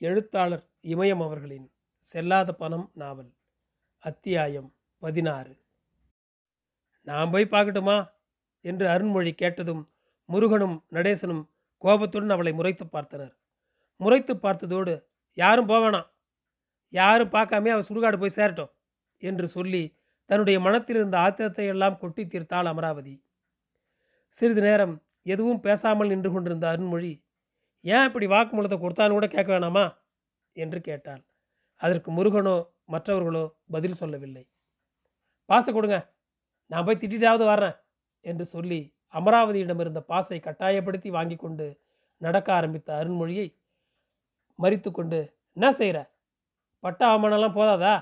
எழுத்தாளர் இமயம் அவர்களின் செல்லாத பணம் நாவல் அத்தியாயம் பதினாறு. நான் போய் பார்க்கட்டுமா? என்று அருண்மொழி கேட்டதும் முருகனும் நடேசனும் கோபத்துடன் அவளை முறைத்து பார்த்தனர். முறைத்து பார்த்ததோடு யாரும் போவேணாம் யாரும் பார்க்காமே அவள் சுடுகாடு போய் சேரட்டும் என்று சொல்லி தன்னுடைய மனத்தில் இருந்த ஆத்திரத்தை எல்லாம் கொட்டி தீர்த்தாள் அமராவதி. சிறிது நேரம் எதுவும் பேசாமல் நின்று கொண்டிருந்த அருண்மொழி ஏன் இப்படி வாக்குமூலத்தை கொடுத்தான்னு கூட கேட்க வேணாமா? என்று கேட்டாள். அதற்கு முருகனோ மற்றவர்களோ பதில் சொல்லவில்லை. பாசை கொடுங்க. நான் போய் திட்டிட்டாவது வர்றேன் என்று சொல்லி அமராவதியிடம் இருந்த பாசை கட்டாயப்படுத்தி வாங்கி கொண்டு நடக்க ஆரம்பித்த அருண்மொழியை மறித்து கொண்டு என்ன செய்கிற பட்ட அவமானம்லாம் போதாதா?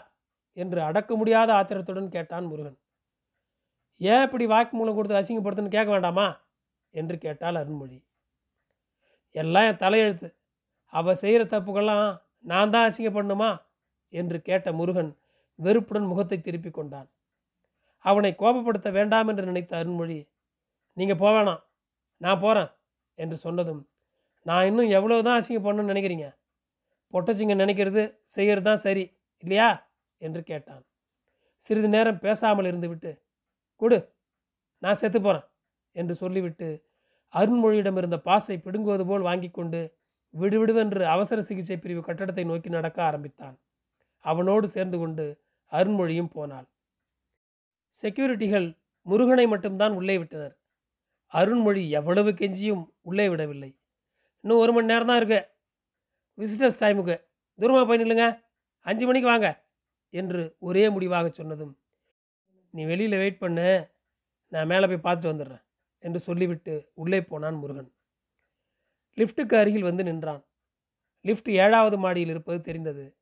என்று அடக்க முடியாத ஆத்திரத்துடன் கேட்டான் முருகன். ஏன் இப்படி வாக்குமூலம் கொடுத்து அசிங்கப்படுத்துன்னு கேட்க வேண்டாமா? என்று கேட்டாள் அருண்மொழி. எல்லாம் என் தலையெழுத்து. அவள் செய்கிற தப்புக்கெல்லாம் நான் தான் அசிங்கப்படணுமா? என்று கேட்ட முருகன் வெறுப்புடன் முகத்தை திருப்பி கொண்டான். அவனை கோபப்படுத்த வேண்டாம் என்று நினைத்த அருண்மொழி நீங்கள் போவேணாம் நான் போகிறேன் என்று சொன்னதும் நான் இன்னும் எவ்வளோ தான் அசிங்கம் பண்ணணும்னு நினைக்கிறீங்க? பொட்டச்சிங்க நினைக்கிறது செய்கிறது தான் சரி இல்லையா? என்று கேட்டான். சிறிது நேரம் பேசாமல் இருந்துவிட்டு கொடு நான் செத்து போகிறேன் என்று சொல்லிவிட்டு அருண்மொழியிடம் இருந்த பாசை பிடுங்குவது போல் வாங்கி கொண்டு விடுவிடுவென்று அவசர சிகிச்சை பிரிவு கட்டடத்தை நோக்கி நடக்க ஆரம்பித்தான். அவனோடு சேர்ந்து கொண்டு அருண்மொழியும் போனாள். செக்யூரிட்டிகள் முருகனை மட்டும்தான் உள்ளே விட்டனர். அருண்மொழி எவ்வளவு கெஞ்சியும் உள்ளே விடவில்லை. இன்னும் ஒரு மணி நேரம் தான் இருக்கு விசிட்டர்ஸ் டைமுக்கு தூரமாக போய் நில்லுங்க. அஞ்சு மணிக்கு வாங்க என்று ஒரே முடிவாக சொன்னதும் நீ வெளியில் வெயிட் பண்ணு. நான் மேலே போய் பார்த்துட்டு வந்துடுறேன். என்று சொல்லிவிட்டு உள்ளே போனான் முருகன். லிஃப்ட்டுக்கு அருகில் வந்து நின்றான். லிஃப்ட் ஏழாவது மாடியில் இருப்பது தெரிந்தது.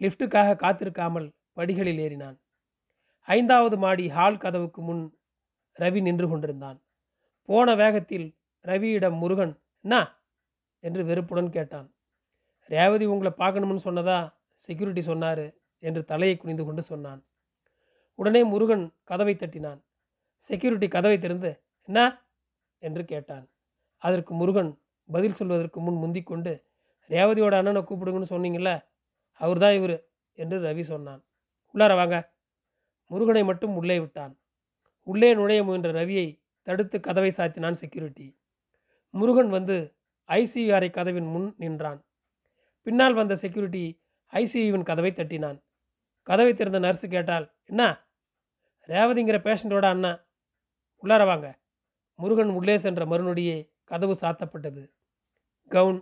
லிஃப்ட்டுக்காக காத்திருக்காமல் படிகளில் ஏறினான். ஐந்தாவது மாடி ஹால் கதவுக்கு முன் ரவி நின்று கொண்டிருந்தான். போன வேகத்தில் ரவியிடம் முருகன் என்ன என்று வெறுப்புடன் கேட்டான். ரேவதி உங்களை பார்க்கணும்னு சொன்னதா? செக்யூரிட்டி சொன்னார் என்று தலையை குனிந்து கொண்டு சொன்னான். உடனே முருகன் கதவை தட்டினான். செக்யூரிட்டி கதவை திறந்து என்ன என்று கேட்டான். அதற்கு முருகன் பதில் சொல்வதற்கு முன் முந்திக்கொண்டு ரேவதியோட அண்ணனை கூப்பிடுங்கன்னு சொன்னீங்கல்ல அவர் தான் இவர் என்று ரவி சொன்னான். உள்ளார வாங்க. முருகனை மட்டும் உள்ளே விட்டான். உள்ளே நுழைய முயன்ற ரவியை தடுத்து கதவை சாத்தினான் செக்யூரிட்டி முருகன் வந்து ஐசியு அறை கதவின் முன் நின்றான். பின்னால் வந்த செக்யூரிட்டி ஐசியுவின் கதவை தட்டினான். கதவை திறந்த நர்ஸு கேட்டால் என்ன? ரேவதிங்கிற பேஷண்ட்டோட அண்ணா உள்ளார வாங்க. முருகன் உள்ளே சென்ற மறுநொடியே கதவு சாத்தப்பட்டது. கவுன்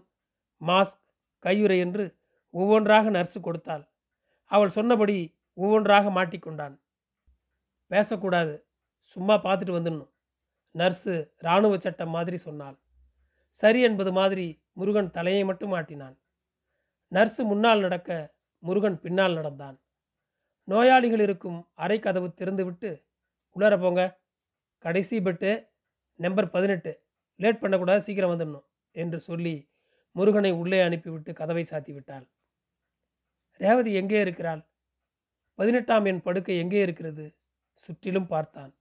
மாஸ்க் கையுறை என்று ஒவ்வொன்றாக நர்ஸு கொடுத்தாள். அவள் சொன்னபடி ஒவ்வொன்றாக மாட்டிக்கொண்டான் பேசக்கூடாது சும்மா பார்த்துட்டு வந்துடணும் நர்ஸு இராணுவ சட்டம் மாதிரி சொன்னாள். சரி என்பது மாதிரி முருகன் தலையை மட்டும் மாட்டினான் நர்ஸு முன்னால் நடக்க முருகன் பின்னால் நடந்தான். நோயாளிகள் இருக்கும் அறை கதவு திறந்துவிட்டு உள்ளார போங்க கடைசி பெட்டு நம்பர் பதினெட்டு லேட் பண்ணக்கூடாது சீக்கிரம் வந்துடணும் என்று சொல்லி முருகனை உள்ளே அனுப்பிவிட்டு கதவை சாத்தி விட்டாள் ரேவதி எங்கே இருக்கிறாள்? பதினெட்டாம் என் படுக்கை எங்கே இருக்கிறது? சுற்றிலும் பார்த்தான்.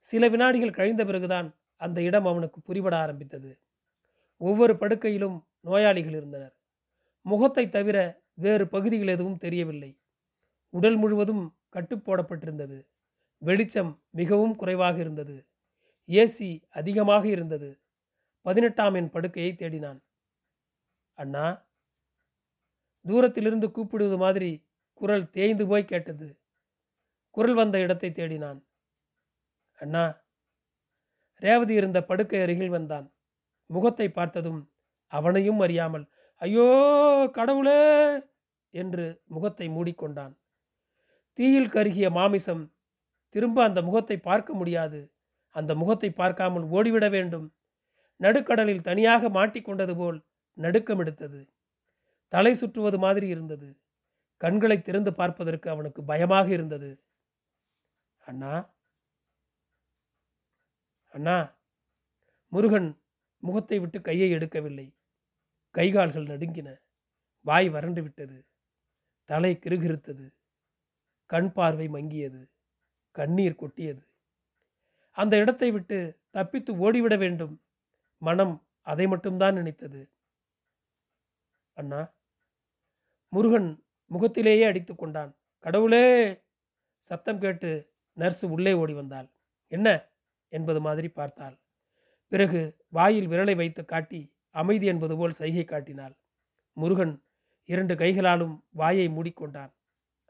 சில வினாடிகள் கழிந்த பிறகுதான் அந்த இடம் அவனுக்கு புரிபட ஆரம்பித்தது. ஒவ்வொரு படுக்கையிலும் நோயாளிகள் இருந்தனர். முகத்தை தவிர வேறு பகுதிகள் எதுவும் தெரியவில்லை. உடல் முழுவதும் கட்டுப்போடப்பட்டிருந்தது வெளிச்சம் மிகவும் குறைவாக இருந்தது. ஏசி அதிகமாக இருந்தது. பதினெட்டாம் என் படுக்கையை தேடினான். அண்ணா தூரத்திலிருந்து கூப்பிடுவது மாதிரி குரல் தேய்ந்து போய் கேட்டது. குரல் வந்த இடத்தை தேடினான். அண்ணா. ரேவதி இருந்த படுக்கை அருகில் வந்தான். முகத்தை பார்த்ததும் அவனையும் அறியாமல் ஐயோ கடவுளே! என்று முகத்தை மூடிக்கொண்டான். தீயில் கருகிய மாமிசம் திரும்ப அந்த முகத்தை பார்க்க முடியாது. அந்த முகத்தை பார்க்காமல் ஓடிவிட வேண்டும். நடுக்கடலில் தனியாக மாட்டிக்கொண்டது போல் நடுக்கம் எடுத்தது. தலை சுற்றுவது மாதிரி இருந்தது. கண்களை திறந்து பார்ப்பதற்கு அவனுக்கு பயமாக இருந்தது. அண்ணா. அண்ணா. முருகன் முகத்தை விட்டு கையை எடுக்கவில்லை. கைகால்கள் நடுங்கின. வாய் வறண்டு விட்டது. தலை கிருகிருத்தது. கண் பார்வை மங்கியது. கண்ணீர் கொட்டியது. அந்த இடத்தை விட்டு தப்பித்து ஓடிவிட வேண்டும். மனம் அதை மட்டும்தான் நினைத்தது. அண்ணா முருகன் முகத்திலேயே அடித்து கொண்டான். கடவுளே! சத்தம் கேட்டு நர்ஸு உள்ளே ஓடி வந்தாள். என்ன? என்பது மாதிரி பார்த்தாள். பிறகு வாயில் விரலை வைத்து காட்டி அமைதி என்பது போல் சைகை காட்டினாள். முருகன் இரண்டு கைகளாலும் வாயை மூடிக்கொண்டான்.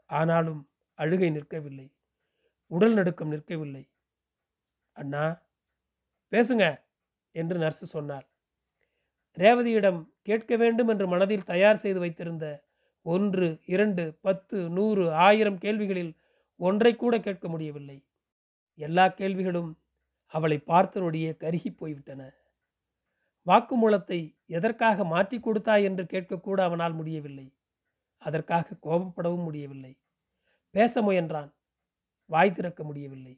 ஆனாலும் அழுகை நிற்கவில்லை. உடல் நடுக்கம் நிற்கவில்லை. அண்ணா பேசுங்க என்று நர்ஸு சொன்னார். ரேவதியிடம் கேட்க வேண்டும் என்று மனதில் தயார் செய்து வைத்திருந்த ஒன்று இரண்டு பத்து நூறு ஆயிரம் கேள்விகளில் ஒன்றை கூட கேட்க முடியவில்லை. எல்லா கேள்விகளும் அவளை பார்த்தனுடைய கருகி போய்விட்டன. வாக்குமூலத்தை எதற்காக மாற்றி கொடுத்தாய் என்று கேட்கக்கூட அவனால் முடியவில்லை. அதற்காக கோபப்படவும் முடியவில்லை. பேச முயன்றான். வாய் திறக்க முடியவில்லை.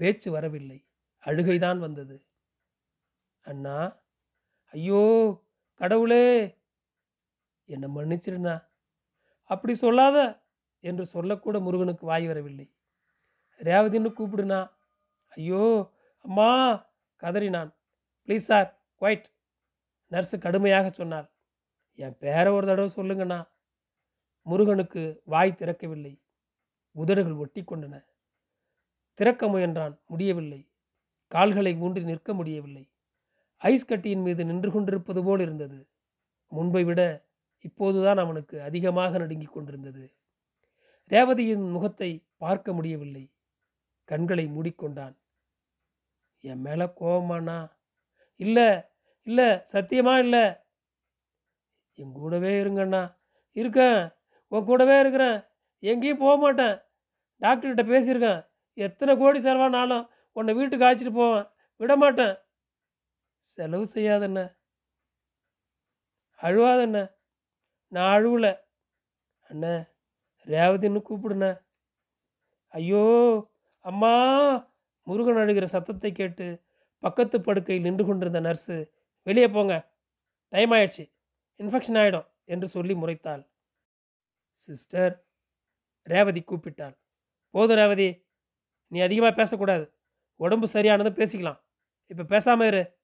பேச்சு வரவில்லை. அழுகைதான் வந்தது. அண்ணா ஐயோ கடவுளே என்னை மன்னிச்சிருண்ணா அப்படி சொல்லாத என்று சொல்லக்கூட முருகனுக்கு வாய் வரவில்லை. ரேவதின்னு கூப்பிடுனா ஐயோ அம்மா கதறினான். ப்ளீஸ் சார் குவைட் நர்ஸு கடுமையாக சொன்னார். என் பேரை ஒரு தடவை சொல்லுங்கண்ணா. முருகனுக்கு வாய் திறக்கவில்லை. உதடுகள் ஒட்டி கொண்டன திறக்க முயன்றான். முடியவில்லை. கால்களை ஊன்றி நிற்க முடியவில்லை. ஐஸ் கட்டியின் மீது நின்று கொண்டிருப்பது போல் இருந்தது. முன்பை விட இப்போதுதான் அவனுக்கு அதிகமாக நடுங்கிக் கொண்டிருந்தது. ரேவதியின் முகத்தை பார்க்க முடியவில்லை. கண்களை மூடிக்கொண்டான். என் மேல கோபமானா இல்லை இல்லை சத்தியமா இல்லை. என் கூடவே இருங்கண்ணா. இருக்கேன் உன் கூடவே இருக்கிறேன். எங்கேயும் போக மாட்டேன். டாக்டர்கிட்ட பேசியிருக்கேன். எத்தனை கோடி செலவானாலும் உன்னை வீட்டுக்கு அழைச்சிட்டு போவேன். விடமாட்டேன். செலவு செய்யாதண்ண. அழுவாதண்ண. நான் அழுவல. அண்ணே ரேவதின்னு கூப்பிடுண்ண. ஐயோ அம்மா முருகன் அழுகிற சத்தத்தை கேட்டு பக்கத்து படுக்கையில் நின்று கொண்டிருந்த நர்ஸு வெளியே போங்க. டைம் ஆயிடுச்சு. இன்ஃபெக்ஷன் ஆகிடும் என்று சொல்லி முறைத்தாள். சிஸ்டர் ரேவதி கூப்பிட்டாள். போதும் ரேவதி. நீ அதிகமாக பேசக்கூடாது. உடம்பு சரியானதும் பேசிக்கலாம். இப்போ பேசாம இரு.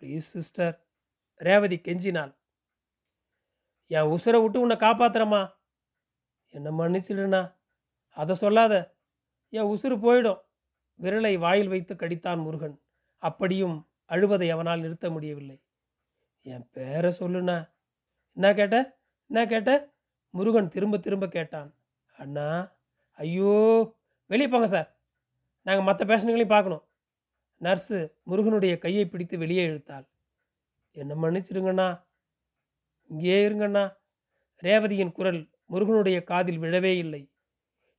ப்ளீஸ் சிஸ்டர் ரேவதி கெஞ்சினாள். என் உசுரை விட்டு உன்னை காப்பாத்துறம்மா. என்ன மன்னிச்சிடுனா அதை சொல்லாத. என் உசுறு போயிடும். விரலை வாயில் வைத்து கடித்தான் முருகன். அப்படியும் அழுவதை அவனால் நிறுத்த முடியவில்லை. என் பேரை சொல்லுண்ணா. என்ன கேட்ட? என்ன கேட்ட? முருகன் திரும்ப திரும்ப கேட்டான். அண்ணா ஐயோ வெளியே போங்க சார். நாங்கள் மற்ற பேஷண்ட்களையும் பார்க்கணும். நர்ஸு முருகனுடைய கையை பிடித்து வெளியே இழுத்தாள். என்ன மன்னிச்சிடுங்கண்ணா. இங்கே இருங்கண்ணா. ரேவதியின் குரல் முருகனுடைய காதில் விழவே இல்லை.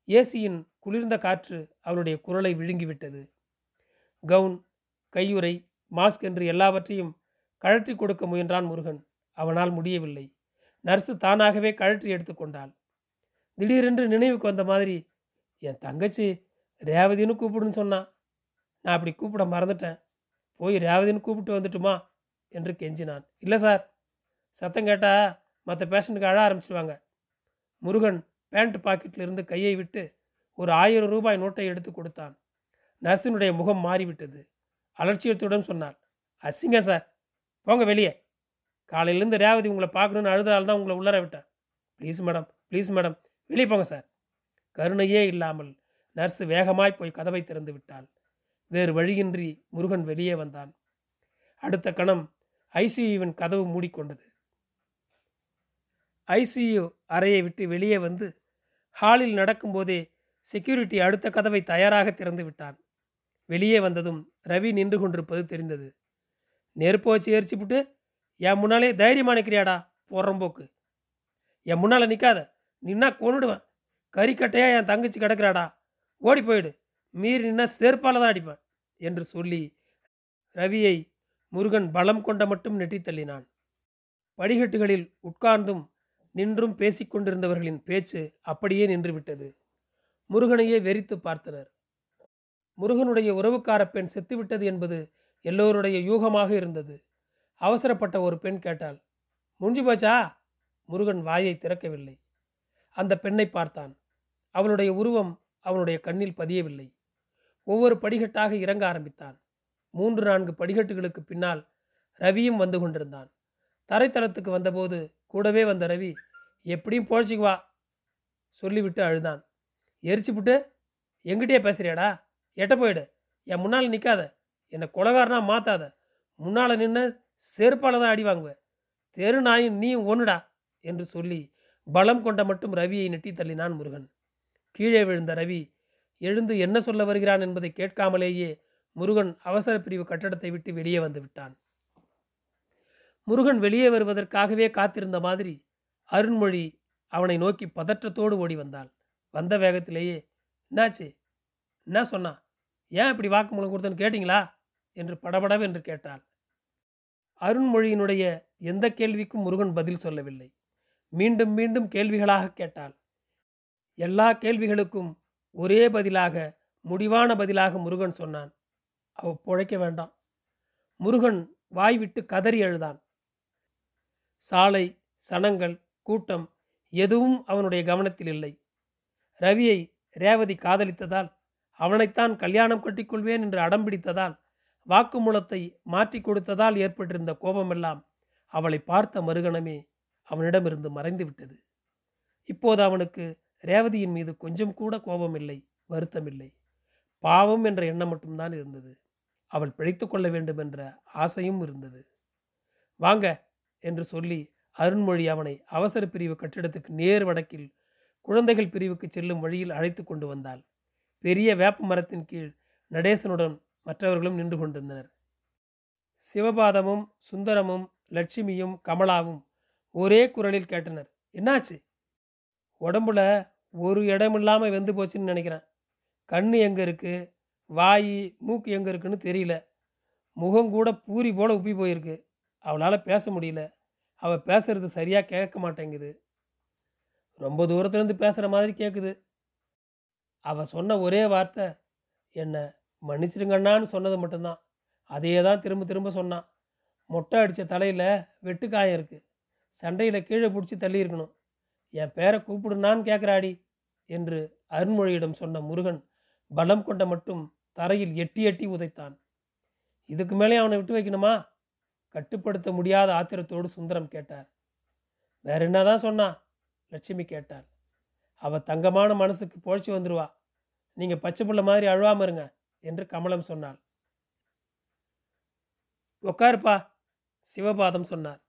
ஏசியின் குளிர்ந்த காற்று அவளுடைய குரலை விழுங்கிவிட்டது. கவுன் கையுறை மாஸ்க் என்று எல்லாவற்றையும் கழற்றி கொடுக்க முயன்றான் முருகன். அவனால் முடியவில்லை. நர்ஸு தானாகவே கழற்றி எடுத்துக்கொண்டாள் திடீரென்று நினைவுக்கு வந்த மாதிரி என் தங்கச்சி ரேவதின்னு கூப்பிடுன்னு சொன்னான் நான் அப்படி கூப்பிட மறந்துட்டேன். போய் ரேவதின்னு கூப்பிட்டு வந்துட்டுமா? என்று கெஞ்சினான். இல்லை சார். சத்தம் கேட்டால் மற்ற பேஷண்ட்டுக்கு அழ ஆரம்பிச்சிடுவாங்க முருகன் பேண்ட் பாக்கெட்டில் இருந்து கையை விட்டு ஒரு ஆயிரம் ரூபாய் நோட்டை எடுத்து கொடுத்தான். நர்ஸினுடைய முகம் மாறிவிட்டது. அலட்சியத்துடன் சொன்னார் அசிங்க சார். போங்க வெளியே. காலையிலேருந்து ரேவதி உங்களை பார்க்கணுன்னு அழுதால் தான் உங்களை உள்ளர விட்டேன். Please madam please madam. வெளியே போங்க சார். கருணையே இல்லாமல் நர்ஸு வேகமாய் போய் கதவை திறந்து விட்டாள். வேறு வழியின்றி முருகன் வெளியே வந்தான். அடுத்த கணம் ஐசியுவின் கதவு மூடிக்கொண்டது. ஐசியு அறையை விட்டு வெளியே வந்து ஹாலில் நடக்கும்போதே செக்யூரிட்டி அடுத்த கதவை தயாராக திறந்து விட்டான். வெளியே வந்ததும் ரவி நின்று கொண்டிருப்பது தெரிந்தது. நெருப்பு வச்சு எரிச்சுப்புட்டு என் முன்னாலே தைரியமா நிற்கிறியாடா போடுறம்போக்கு என் முன்னால் நிற்காத நின்னா கொண்டுடுவேன் கறிக்கட்டையாக என் தங்கச்சி கிடக்குறாடா? ஓடி போயிடு. மீறி நின்னா செருப்பால தான் அடிப்பேன் என்று சொல்லி ரவியை முருகன் பலம் கொண்ட மட்டும் நெட்டித் தள்ளினான். படிகட்டுகளில் உட்கார்ந்தும் நின்றும் பேசிக்கொண்டிருந்தவர்களின் பேச்சு அப்படியே நின்றுவிட்டது முருகனையே வெறித்து பார்த்தனர். முருகனுடைய உறவுக்கார பெண் செத்துவிட்டது என்பது எல்லோருடைய யூகமாக இருந்தது. அவசரப்பட்ட ஒரு பெண் கேட்டாள் முடிஞ்சு போச்சா? முருகன் வாயை திறக்கவில்லை. அந்த பெண்ணை பார்த்தான். அவளுடைய உருவம் அவனுடைய கண்ணில் பதியவில்லை. ஒவ்வொரு படிக்கட்டாக இறங்க ஆரம்பித்தான். மூன்று நான்கு படிகட்டுகளுக்கு பின்னால் ரவியும் வந்து கொண்டிருந்தான். தரைத்தளத்துக்கு வந்தபோது கூடவே வந்த ரவி எப்படியும் பொழைச்சிக்குவா சொல்லிவிட்டு அழுதான். எரிச்சுப்புட்டு எங்கிட்டே பேசுறியாடா? எட்ட போயிடு. என் முன்னால் நிற்காத என்னை கொலகாரனா மாத்தாத. முன்னால் நின்று செருப்பால் தான் அடி வாங்குவேன் தெரு நாயும் நீயும் ஒன்றுடா என்று சொல்லி பலம் கொண்ட மட்டும் ரவியை நெட்டி தள்ளினான் முருகன். கீழே விழுந்த ரவி எழுந்து என்ன சொல்ல வருகிறான் என்பதை கேட்காமலேயே முருகன் அவசர பிரிவு கட்டடத்தை விட்டு வெளியே வந்து விட்டான். முருகன் வெளியே வருவதற்காகவே காத்திருந்த மாதிரி அருண்மொழி அவனை நோக்கி பதற்றத்தோடு ஓடி வந்தாள். வந்த வேகத்திலேயே என்னாச்சு? என்ன சொன்னா? ஏன் இப்படி வாக்குமூலம் கொடுத்தேன்னு கேட்டிங்களா? என்று படபடவென்று கேட்டாள். அருண்மொழியினுடைய எந்த கேள்விக்கும் முருகன் பதில் சொல்லவில்லை. மீண்டும் மீண்டும் கேள்விகளாக கேட்டாள். எல்லா கேள்விகளுக்கும் ஒரே பதிலாக முடிவான பதிலாக முருகன் சொன்னான். அவ புழைக்க வேண்டாம். முருகன் வாய் விட்டு கதறி அழுதான் சாலை சனங்கள் கூட்டம் எதுவும் அவனுடைய கவனத்தில் இல்லை. ரவியை ரேவதி காதலித்ததால் அவனைத்தான் கல்யாணம் கட்டிக்கொள்வேன் என்று அடம்பிடித்ததால் வாக்குமூலத்தை மாற்றி கொடுத்ததால் ஏற்பட்டிருந்த கோபமெல்லாம் அவளை பார்த்த மறுகணமே அவனிடமிருந்து மறைந்து விட்டது இப்போது அவனுக்கு ரேவதியின் மீது கொஞ்சம் கூட கோபமில்லை வருத்தமில்லை. பாவம் என்ற எண்ணம் மட்டும்தான் இருந்தது. அவள் பிழைத்து கொள்ள வேண்டும் என்ற ஆசையும் இருந்தது. வாங்க என்று சொல்லி அருண்மொழி அவனை அவசர பிரிவு கட்டிடத்துக்கு நேர் வடக்கில் குழந்தைகள் பிரிவுக்கு செல்லும் வழியில் அழைத்து கொண்டு வந்தாள். பெரிய வேப்ப மரத்தின் கீழ் நடேசனுடன் மற்றவர்களும் நின்று கொண்டிருந்தனர். சிவபாதமும் சுந்தரமும் லட்சுமியும் கமலாவும் ஒரே குரலில் கேட்டனர். என்னாச்சு? உடம்புல ஒரு இடம் இல்லாமல் வெந்து போச்சுன்னு நினைக்கிறேன். கண்ணு எங்கே இருக்குது வாய் மூக்கு எங்கே இருக்குன்னு தெரியல. முகம் கூட பூரி போல உப்பி போயிருக்கு. அவளால் பேச முடியல. அவள் பேசுறது சரியாக கேட்க மாட்டேங்குது. ரொம்ப தூரத்துலேருந்து பேசுகிற மாதிரி கேட்குது அவள் சொன்ன ஒரே வார்த்தை என்ன மன்னிச்சிடுங்கண்ணான்னு சொன்னது மட்டும்தான். அதையே தான் திரும்ப திரும்ப சொன்னான் மொட்டை அடித்த தலையில் வெட்டுக்காயம் இருக்குது சண்டையில் கீழே பிடிச்சி தள்ளி இருக்கணும். என் பேரை கூப்பிடுனான்னு கேட்குறாடி என்று அருண்மொழியிடம் சொன்ன முருகன் பலம் கொண்ட மட்டும் தரையில் எட்டி எட்டி உதைத்தான். இதுக்கு மேலே அவனை விட்டு வைக்கணுமா? கட்டுப்படுத்த முடியாத ஆத்திரத்தோடு சுந்தரம் கேட்டார். வேற என்னதான் சொன்னா? லட்சுமி கேட்டாள். அவ தங்கமான மனசுக்கு பொழைச்சி வந்துருவா. நீங்க பச்சை புள்ள மாதிரி அழுவாம இருங்க என்று கமலம் சொன்னாள். உக்காருப்பா சிவபாதம் சொன்னார்.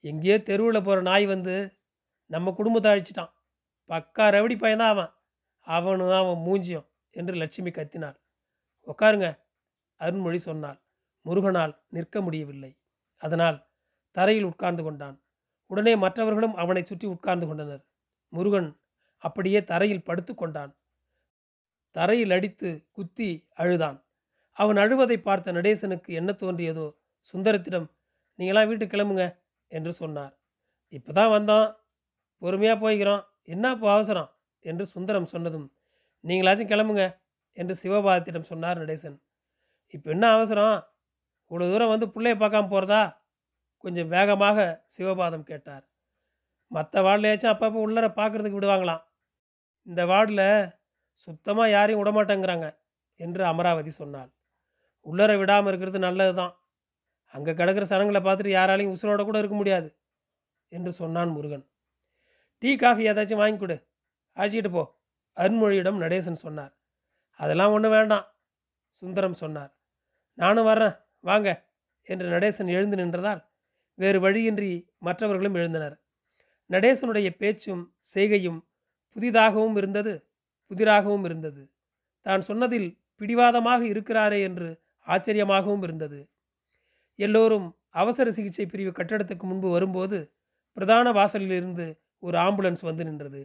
எங்கேயோ தெருவில் போகிற நாய் வந்து நம்ம குடும்பத்தை அழிச்சிட்டான். பக்கா ரவடி பையன்தான் அவன். அவனும் அவன் மூஞ்சியும் என்று லட்சுமி கத்தினாள். உக்காருங்க அருண்மொழி சொன்னாள். முருகனால் நிற்க முடியவில்லை. அதனால் தரையில் உட்கார்ந்து கொண்டான். உடனே மற்றவர்களும் அவனை சுற்றி உட்கார்ந்து கொண்டனர். முருகன் அப்படியே தரையில் படுத்து கொண்டான். தரையில் அடித்து குத்தி அழுதான். அவன் அழுவதை பார்த்த நடேசனுக்கு என்ன தோன்றியதோ சுந்தரத்திடம் நீங்களாம் வீட்டுக்கு கிளம்புங்க என்று சொன்னார். இப்போ தான் வந்தான். பொறுமையாக போய்க்கிறோம். என்ன இப்போ அவசரம்? என்று சுந்தரம் சொன்னதும் நீங்களாச்சும் கிளம்புங்க என்று சிவபாதத்திடம் சொன்னார் நடேசன். இப்போ என்ன அவசரம்? இவ்வளோ தூரம் வந்து பிள்ளைய பார்க்காம போகிறதா கொஞ்சம் வேகமாக சிவபாதம் கேட்டார். மற்ற வார்டிலையாச்சும் அப்பப்போ உள்ளர பார்க்குறதுக்கு விடுவாங்களாம். இந்த வார்டில் சுத்தமாக யாரையும் விடமாட்டேங்கிறாங்க என்று அமராவதி சொன்னாள். உள்ளர விடாமல் இருக்கிறது நல்லது தான். அங்கே கிடக்கிற சனங்களை பார்த்துட்டு யாராலையும் உசுரோட கூட இருக்க முடியாது என்று சொன்னான் முருகன். டீ காஃபி ஏதாச்சும் வாங்கி கொடு. அழைச்சிக்கிட்டு போ. அருண்மொழியிடம் நடேசன் சொன்னார். அதெல்லாம் ஒன்றும் வேண்டாம் சுந்தரம் சொன்னார். நானும் வர்றேன் வாங்க என்று நடேசன் எழுந்து நின்றதால் வேறு வழியின்றி மற்றவர்களும் எழுந்தனர். நடேசனுடைய பேச்சும் செய்கையும் புதிதாகவும் இருந்தது புதிராகவும் இருந்தது. தான் சொன்னதில் பிடிவாதமாக இருக்கிறாரே என்று ஆச்சரியமாகவும் இருந்தது. எல்லோரும் அவசர சிகிச்சை பிரிவு கட்டடத்துக்கு முன்பு வரும்போது பிரதான வாசலிலிருந்து ஒரு ஆம்புலன்ஸ் வந்து நின்றது.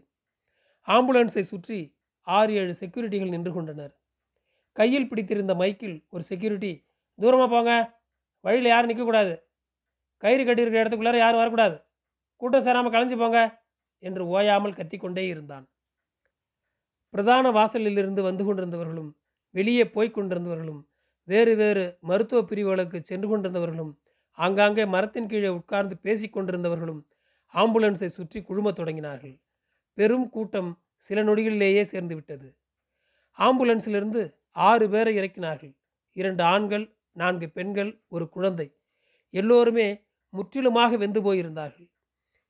ஆம்புலன்ஸை சுற்றி ஆறு ஏழு செக்யூரிட்டிகள் நின்று கொண்டனர். கையில் பிடித்திருந்த மைக்கில் ஒரு செக்யூரிட்டி தூரமாக போங்க வழியில் யாரும் நிற்கக்கூடாது கயிறு கட்டியிருக்கிற இடத்துக்குள்ளார யாரும் வரக்கூடாது. கூட்டம் சேராமல் கலைஞ்சு போங்க என்று ஓயாமல் கத்திக்கொண்டே இருந்தான். பிரதான வாசலிலிருந்து வந்து கொண்டிருந்தவர்களும் வெளியே போய்க் கொண்டிருந்தவர்களும் வேறு வேறு மருத்துவ பிரிவுகளுக்கு சென்று கொண்டிருந்தவர்களும் ஆங்காங்கே மரத்தின் கீழே உட்கார்ந்து பேசிக் கொண்டிருந்தவர்களும் ஆம்புலன்ஸை சுற்றி குழுமத் தொடங்கினார்கள். பெரும் கூட்டம் சில நொடிகளிலேயே சேர்ந்து விட்டது ஆம்புலன்ஸிலிருந்து ஆறு பேரை இறக்கினார்கள். இரண்டு ஆண்கள் நான்கு பெண்கள் ஒரு குழந்தை. எல்லோருமே முற்றிலுமாக வெந்து போயிருந்தார்கள்.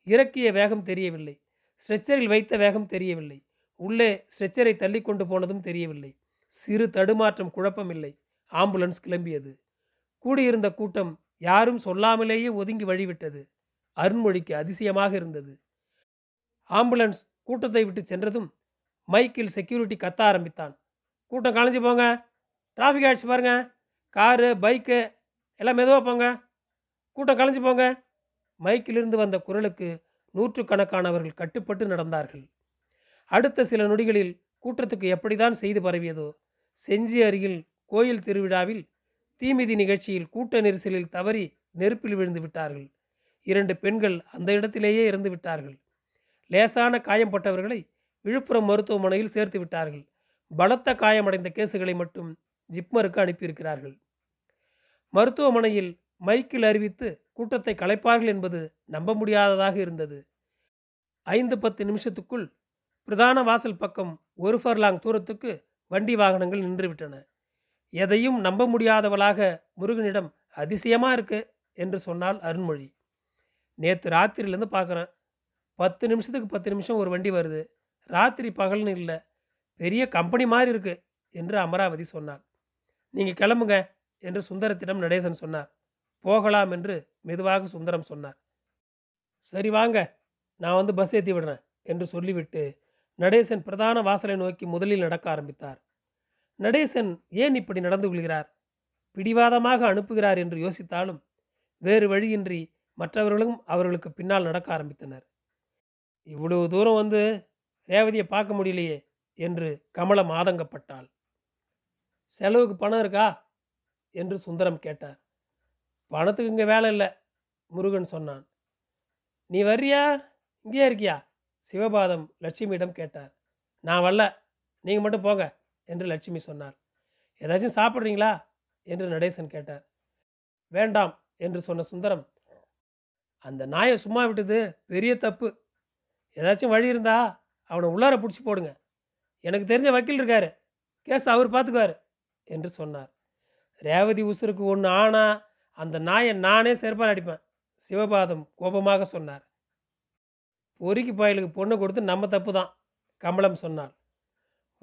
இறக்கிய வேகம் தெரியவில்லை. ஸ்ட்ரெச்சரில் வைத்த வேகம் தெரியவில்லை. உள்ளே ஸ்ட்ரெச்சரை தள்ளி கொண்டு போனதும் தெரியவில்லை. சிறு தடுமாற்றம் குழப்பமில்லை. ஆம்புலன்ஸ் கிளம்பியது. கூடியிருந்த கூட்டம் யாரும் சொல்லாமலேயே ஒதுங்கி வழிவிட்டது. அருண்மொழிக்கு அதிசயமாக இருந்தது. ஆம்புலன்ஸ் கூட்டத்தை விட்டு சென்றதும் மைக்கில் செக்யூரிட்டி கத்த ஆரம்பித்தான். கூட்டம் கலைஞ்சு போங்க. டிராஃபிக் ஆயிடுச்சு பாருங்க. காரு பைக்கு எல்லாம் மெதுவாக போங்க. கூட்டம் கலைஞ்சு போங்க. மைக்கிலிருந்து வந்த குரலுக்கு நூற்றுக்கணக்கானவர்கள் கட்டுப்பட்டு நடந்தார்கள். அடுத்த சில நொடிகளில் கூட்டத்துக்கு எப்படிதான் செய்து பரவியதோ செஞ்சி அருகில் கோயில் திருவிழாவில் தீமிதி நிகழ்ச்சியில் கூட்ட நெரிசலில் தவறி நெருப்பில் விழுந்து விட்டார்கள். இரண்டு பெண்கள் அந்த இடத்திலேயே இறந்து விட்டார்கள். லேசான காயம்பட்டவர்களை விழுப்புரம் மருத்துவமனையில் சேர்த்து விட்டார்கள். பலத்த காயமடைந்த கேசுகளை மட்டும் ஜிப்மருக்கு அனுப்பியிருக்கிறார்கள். மருத்துவமனையில் மைக்கில் அறிவித்து கூட்டத்தை கலைப்பார்கள் என்பது நம்ப முடியாததாக இருந்தது. ஐந்து பத்து நிமிஷத்துக்குள் பிரதான வாசல் பக்கம் ஒரு ஃபர்லாங் தூரத்துக்கு வண்டி வாகனங்கள் நின்றுவிட்டன. எதையும் நம்ப முடியாதவளாக முருகனிடம் அதிசயமா இருக்கு என்று சொன்னால் அருண்மொழி. நேற்று ராத்திரிலேருந்து பார்க்குறேன். பத்து நிமிஷத்துக்கு பத்து நிமிஷம் ஒரு வண்டி வருது. ராத்திரி பகல்னு இல்லை. பெரிய கம்பெனி மாதிரி இருக்கு என்று அமராவதி சொன்னார். நீங்கள் கிளம்புங்க என்று சுந்தரத்திடம் நடேசன் சொன்னார். போகலாம் என்று மெதுவாக சுந்தரம் சொன்னார். சரி வாங்க நான் வந்து பஸ் ஏற்றி விடுறேன் என்று சொல்லிவிட்டு நடேசன் பிரதான வாசலை நோக்கி முதலில் நடக்க ஆரம்பித்தார். நடேசன் ஏன் இப்படி நடந்து கொள்கிறார்? பிடிவாதமாக அனுப்புகிறார் என்று யோசித்தாலும் வேறு வழியின்றி மற்றவர்களும் அவர்களுக்கு பின்னால் நடக்க ஆரம்பித்தனர். இவ்வளவு தூரம் வந்து ரேவதியை பார்க்க முடியலையே என்று கமலம் ஆதங்கப்பட்டாள். செலவுக்கு பணம் இருக்கா? என்று சுந்தரம் கேட்டார். பணத்துக்கு இங்கே வேலை இல்லை முருகன் சொன்னான். நீ வர்றியா? இங்கேயே இருக்கியா? சிவபாதம் லட்சுமியிடம் கேட்டார். நான் வரல. நீங்கள் மட்டும் போங்க என்று லட்சுமி சொன்னார். ஏதாச்சும் சாப்பிட்றீங்களா? என்று நடேசன் கேட்டார். வேண்டாம் என்று சொன்ன சுந்தரம் அந்த நாயை சும்மா விட்டது பெரிய தப்பு. ஏதாச்சும் வழி இருந்தா அவனை உள்ளார பிடிச்சி போடுங்க. எனக்கு தெரிஞ்ச வக்கீல் இருக்காரு. கேஸ் அவர் பார்த்துக்குவார் என்று சொன்னார். ரேவதி உசுருக்கு ஒன்று ஆனா அந்த நாயை நானே செருப்பால் அடிப்பேன் சிவபாதம் கோபமாக சொன்னார். பொறுக்கி பயலுக்கு பொண்ணு கொடுத்து நம்ம தப்பு தான் கமலம் சொன்னாள்.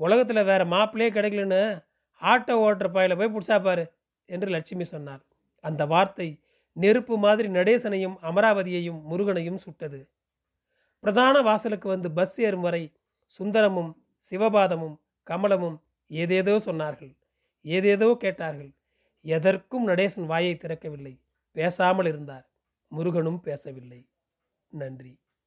உலகத்தில் வேற மாப்பிள்ளையே கிடைக்கலன்னு ஆட்டோ ஓட்டுற பயலை போய் பிடிச்சாப்பாரு என்று லட்சுமி சொன்னார் அந்த வார்த்தை நெருப்பு மாதிரி நடேசனையும் அமராவதியையும் முருகனையும் சுட்டது. பிரதான வாசலுக்கு வந்து பஸ் ஏறும் வரை சுந்தரமும் சிவபாதமும் கமலமும் ஏதேதோ சொன்னார்கள். ஏதேதோ கேட்டார்கள். எதற்கும் நடேசன் வாயை திறக்கவில்லை. பேசாமல் இருந்தார். முருகனும் பேசவில்லை. நன்றி.